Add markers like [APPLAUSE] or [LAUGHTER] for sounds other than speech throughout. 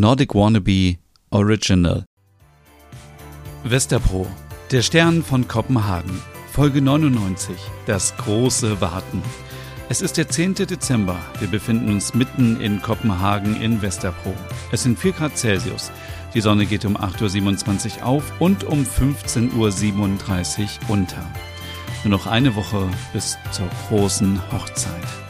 Nordic Wannabe Original. Westerpro, der Stern von Kopenhagen. Folge 99, das große Warten. Es ist der 10. Dezember. Wir befinden uns mitten in Kopenhagen in Westerpro. Es sind 4 Grad Celsius. Die Sonne geht um 8.27 Uhr auf und um 15.37 Uhr unter. Nur noch eine Woche bis zur großen Hochzeit.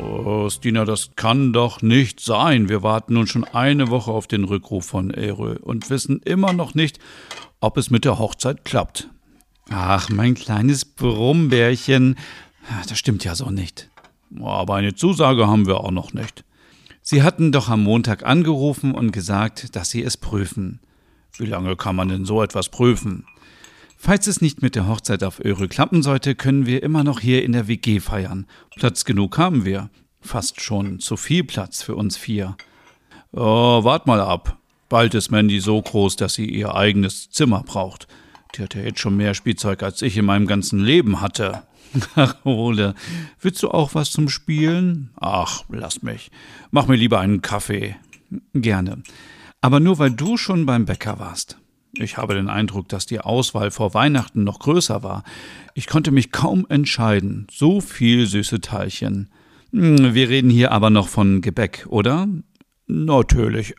Oh, Stina, das kann doch nicht sein. Wir warten nun schon eine Woche auf den Rückruf von Erö und wissen immer noch nicht, ob es mit der Hochzeit klappt. Ach, mein kleines Brummbärchen, das stimmt ja so nicht. Aber eine Zusage haben wir auch noch nicht. Sie hatten doch am Montag angerufen und gesagt, dass Sie es prüfen. Wie lange kann man denn so etwas prüfen? Falls es nicht mit der Hochzeit auf Öre klappen sollte, können wir immer noch hier in der WG feiern. Platz genug haben wir. Fast schon zu viel Platz für uns vier. Oh, wart mal ab. Bald ist Mandy so groß, dass sie ihr eigenes Zimmer braucht. Die hat ja jetzt schon mehr Spielzeug, als ich in meinem ganzen Leben hatte. Ach, [LAUGHS] Ole, willst du auch was zum Spielen? Ach, lass mich. Mach mir lieber einen Kaffee. Gerne. Aber nur weil du schon beim Bäcker warst. Ich habe den Eindruck, dass die Auswahl vor Weihnachten noch größer war. Ich konnte mich kaum entscheiden. So viel süße Teilchen. Hm, wir reden hier aber noch von Gebäck, oder? Natürlich.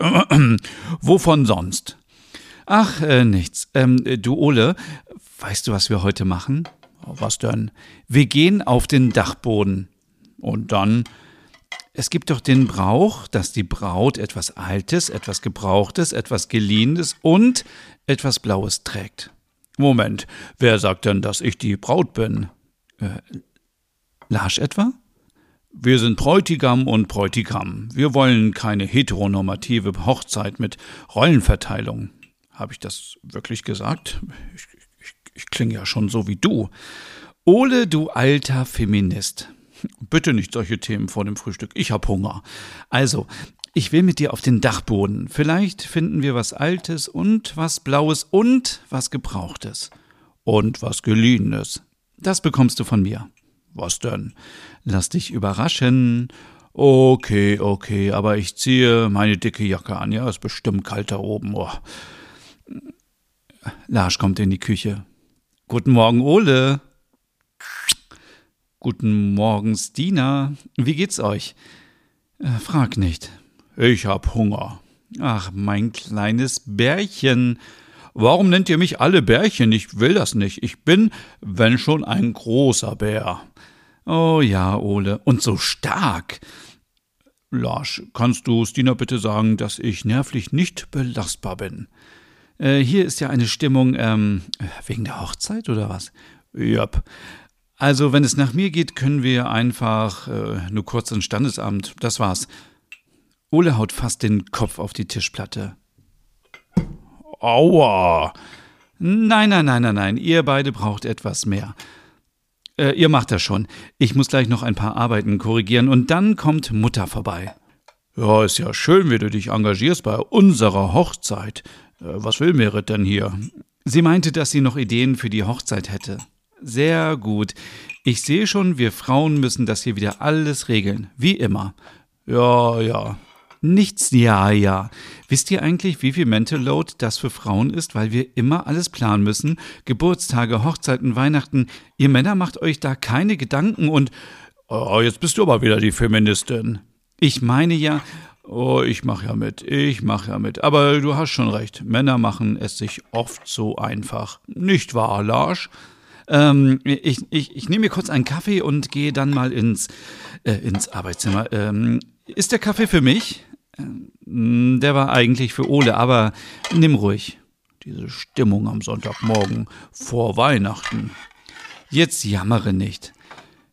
[CLEARS THROAT] Wovon sonst? Ach, äh, nichts. Ähm, du Ole, weißt du, was wir heute machen? Was denn? Wir gehen auf den Dachboden. Und dann? Es gibt doch den Brauch, dass die Braut etwas Altes, etwas Gebrauchtes, etwas Geliehenes und etwas Blaues trägt. Moment, wer sagt denn, dass ich die Braut bin? Äh, Larsch etwa? Wir sind Bräutigam und Bräutigam. Wir wollen keine heteronormative Hochzeit mit Rollenverteilung. Habe ich das wirklich gesagt? Ich, ich, ich klinge ja schon so wie du. Ole, du alter Feminist. Bitte nicht solche Themen vor dem Frühstück. Ich hab Hunger. Also, ich will mit dir auf den Dachboden. Vielleicht finden wir was Altes und was Blaues und was Gebrauchtes. Und was Geliehenes. Das bekommst du von mir. Was denn? Lass dich überraschen. Okay, okay, aber ich ziehe meine dicke Jacke an. Ja, ist bestimmt kalt da oben. Oh. Lars kommt in die Küche. Guten Morgen, Ole. Guten Morgen, Stina. Wie geht's euch? Äh, frag nicht. Ich hab Hunger. Ach, mein kleines Bärchen. Warum nennt ihr mich alle Bärchen? Ich will das nicht. Ich bin, wenn schon, ein großer Bär. Oh ja, Ole. Und so stark. Lars, kannst du Stina bitte sagen, dass ich nervlich nicht belastbar bin? Äh, hier ist ja eine Stimmung, ähm, wegen der Hochzeit oder was? Jop. Also, wenn es nach mir geht, können wir einfach äh, nur kurz ins Standesamt. Das war's. Ole haut fast den Kopf auf die Tischplatte. Aua! Nein, nein, nein, nein, nein. Ihr beide braucht etwas mehr. Äh, ihr macht das schon. Ich muss gleich noch ein paar Arbeiten korrigieren und dann kommt Mutter vorbei. Ja, ist ja schön, wie du dich engagierst bei unserer Hochzeit. Äh, was will Merit denn hier? Sie meinte, dass sie noch Ideen für die Hochzeit hätte. Sehr gut. Ich sehe schon, wir Frauen müssen das hier wieder alles regeln. Wie immer. Ja, ja. Nichts, ja, ja. Wisst ihr eigentlich, wie viel Mental Load das für Frauen ist, weil wir immer alles planen müssen? Geburtstage, Hochzeiten, Weihnachten. Ihr Männer macht euch da keine Gedanken und. Oh, jetzt bist du aber wieder die Feministin. Ich meine ja. Oh, ich mach ja mit, ich mach ja mit. Aber du hast schon recht. Männer machen es sich oft so einfach. Nicht wahr, Larsch? Ähm, ich, ich, ich nehme mir kurz einen Kaffee und gehe dann mal ins, äh, ins Arbeitszimmer. Ähm, ist der Kaffee für mich? Ähm, der war eigentlich für Ole, aber nimm ruhig. Diese Stimmung am Sonntagmorgen vor Weihnachten. Jetzt jammere nicht.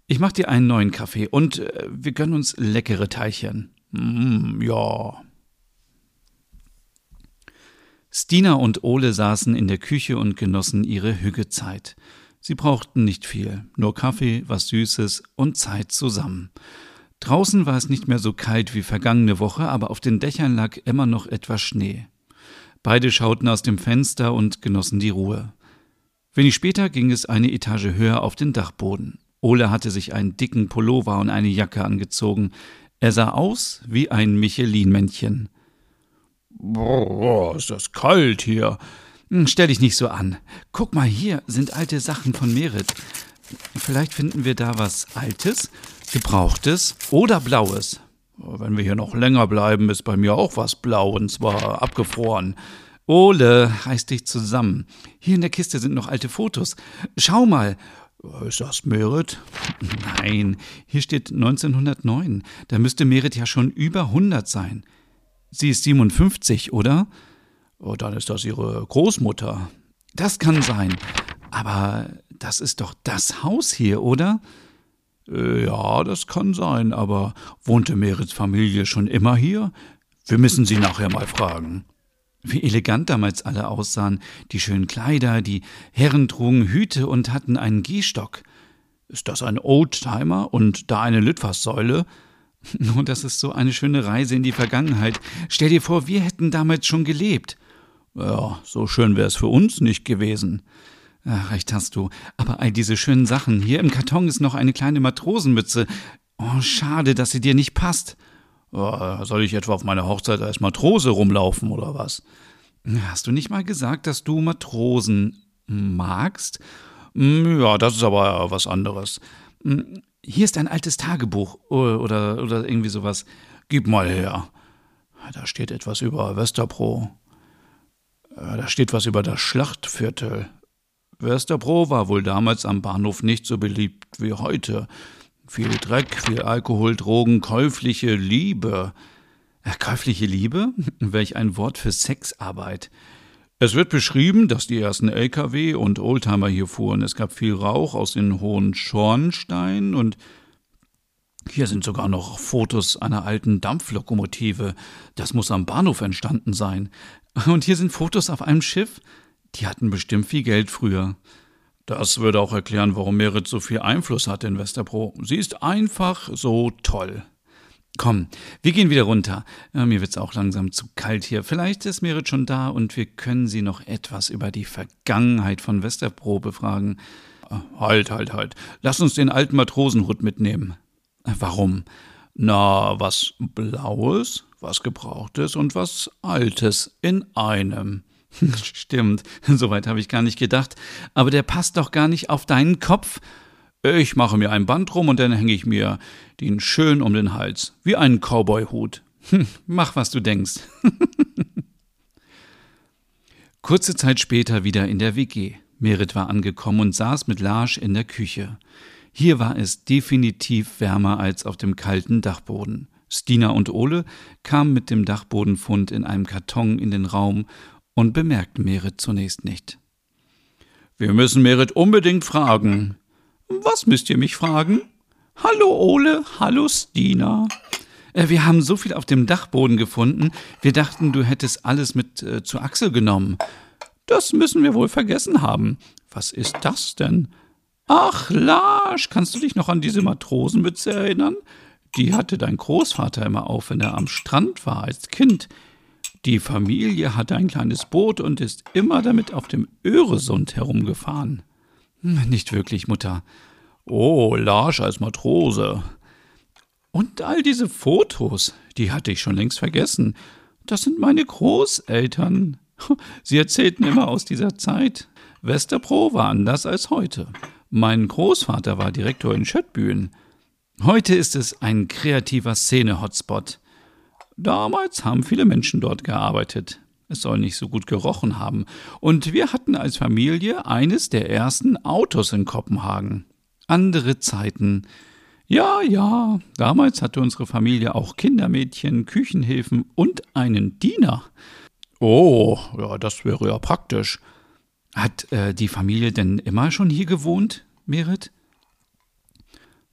Ich mach dir einen neuen Kaffee und äh, wir gönnen uns leckere Teilchen. Mm, ja. Stina und Ole saßen in der Küche und genossen ihre Hüggezeit. Sie brauchten nicht viel, nur Kaffee, was Süßes und Zeit zusammen. Draußen war es nicht mehr so kalt wie vergangene Woche, aber auf den Dächern lag immer noch etwas Schnee. Beide schauten aus dem Fenster und genossen die Ruhe. Wenig später ging es eine Etage höher auf den Dachboden. Ole hatte sich einen dicken Pullover und eine Jacke angezogen. Er sah aus wie ein Michelin-Männchen. Boah, ist das kalt hier. Hm, stell dich nicht so an. Guck mal, hier sind alte Sachen von Merit. Vielleicht finden wir da was Altes, Gebrauchtes oder Blaues. Wenn wir hier noch länger bleiben, ist bei mir auch was blau und zwar abgefroren. Ole, reiß dich zusammen. Hier in der Kiste sind noch alte Fotos. Schau mal. Ist das Merit? Nein, hier steht 1909. Da müsste Merit ja schon über 100 sein. Sie ist 57, oder? Oh, dann ist das ihre Großmutter. Das kann sein. Aber das ist doch das Haus hier, oder? Äh, ja, das kann sein, aber wohnte Merits Familie schon immer hier? Wir müssen sie nachher mal fragen. Wie elegant damals alle aussahen, die schönen Kleider, die Herren trugen Hüte und hatten einen Gehstock. Ist das ein Oldtimer und da eine Litfaßsäule? [LAUGHS] Nun, das ist so eine schöne Reise in die Vergangenheit. Stell dir vor, wir hätten damals schon gelebt. Ja, so schön wäre es für uns nicht gewesen. Ach, recht hast du. Aber all diese schönen Sachen. Hier im Karton ist noch eine kleine Matrosenmütze. Oh, schade, dass sie dir nicht passt. Oh, soll ich etwa auf meiner Hochzeit als Matrose rumlaufen oder was? Hast du nicht mal gesagt, dass du Matrosen magst? Hm, ja, das ist aber was anderes. Hm, hier ist ein altes Tagebuch oder, oder irgendwie sowas. Gib mal her. Da steht etwas über Westerpro. Da steht was über das Schlachtviertel. Westerpro war wohl damals am Bahnhof nicht so beliebt wie heute. Viel Dreck, viel Alkohol, Drogen, käufliche Liebe. Äh, käufliche Liebe? [LAUGHS] Welch ein Wort für Sexarbeit. Es wird beschrieben, dass die ersten Lkw und Oldtimer hier fuhren. Es gab viel Rauch aus den hohen Schornsteinen und hier sind sogar noch Fotos einer alten Dampflokomotive. Das muss am Bahnhof entstanden sein. Und hier sind Fotos auf einem Schiff. Die hatten bestimmt viel Geld früher. Das würde auch erklären, warum Merit so viel Einfluss hatte in Westerpro. Sie ist einfach so toll. Komm, wir gehen wieder runter. Ja, mir wird's auch langsam zu kalt hier. Vielleicht ist Merit schon da und wir können sie noch etwas über die Vergangenheit von Westerpro befragen. Halt, halt, halt. Lass uns den alten Matrosenhut mitnehmen. Warum? Na, was Blaues, was Gebrauchtes und was Altes in einem. [LAUGHS] Stimmt, soweit habe ich gar nicht gedacht. Aber der passt doch gar nicht auf deinen Kopf. Ich mache mir ein Band rum und dann hänge ich mir den schön um den Hals, wie einen Cowboy-Hut. Hm, mach, was du denkst. [LAUGHS] Kurze Zeit später wieder in der WG. Merit war angekommen und saß mit Larsch in der Küche. Hier war es definitiv wärmer als auf dem kalten Dachboden. Stina und Ole kamen mit dem Dachbodenfund in einem Karton in den Raum und bemerkten Merit zunächst nicht. Wir müssen Merit unbedingt fragen, was müsst ihr mich fragen? Hallo Ole, hallo Stina. Äh, wir haben so viel auf dem Dachboden gefunden, wir dachten, du hättest alles mit äh, zu Axel genommen. Das müssen wir wohl vergessen haben. Was ist das denn? Ach, Larsch, kannst du dich noch an diese Matrosenmütze erinnern? Die hatte dein Großvater immer auf, wenn er am Strand war als Kind. Die Familie hatte ein kleines Boot und ist immer damit auf dem Öresund herumgefahren. Hm, nicht wirklich, Mutter. Oh, Larsch als Matrose. Und all diese Fotos, die hatte ich schon längst vergessen. Das sind meine Großeltern. [LAUGHS] Sie erzählten immer aus dieser Zeit. Westerpro war anders als heute. Mein Großvater war Direktor in Schöttbühlen. Heute ist es ein kreativer Szene-Hotspot. Damals haben viele Menschen dort gearbeitet. Es soll nicht so gut gerochen haben. Und wir hatten als Familie eines der ersten Autos in Kopenhagen. Andere Zeiten. Ja, ja, damals hatte unsere Familie auch Kindermädchen, Küchenhilfen und einen Diener. Oh, ja, das wäre ja praktisch. Hat äh, die Familie denn immer schon hier gewohnt, Merit?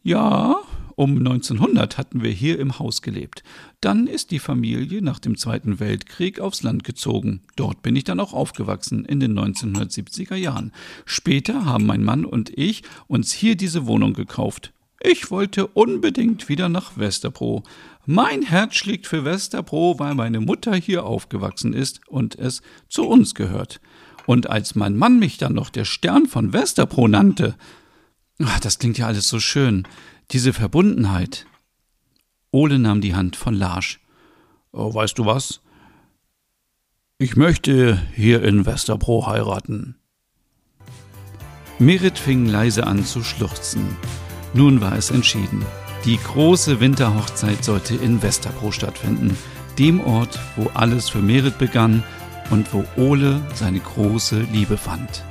Ja, um 1900 hatten wir hier im Haus gelebt. Dann ist die Familie nach dem Zweiten Weltkrieg aufs Land gezogen. Dort bin ich dann auch aufgewachsen in den 1970er Jahren. Später haben mein Mann und ich uns hier diese Wohnung gekauft. Ich wollte unbedingt wieder nach Westerpro. Mein Herz schlägt für Westerpro, weil meine Mutter hier aufgewachsen ist und es zu uns gehört. Und als mein Mann mich dann noch der Stern von Westerpro nannte, ach, das klingt ja alles so schön. Diese Verbundenheit. Ole nahm die Hand von Larsch. Oh, weißt du was? Ich möchte hier in Westerbro heiraten. Merit fing leise an zu schluchzen. Nun war es entschieden. Die große Winterhochzeit sollte in Westerbro stattfinden, dem Ort, wo alles für Merit begann und wo Ole seine große Liebe fand.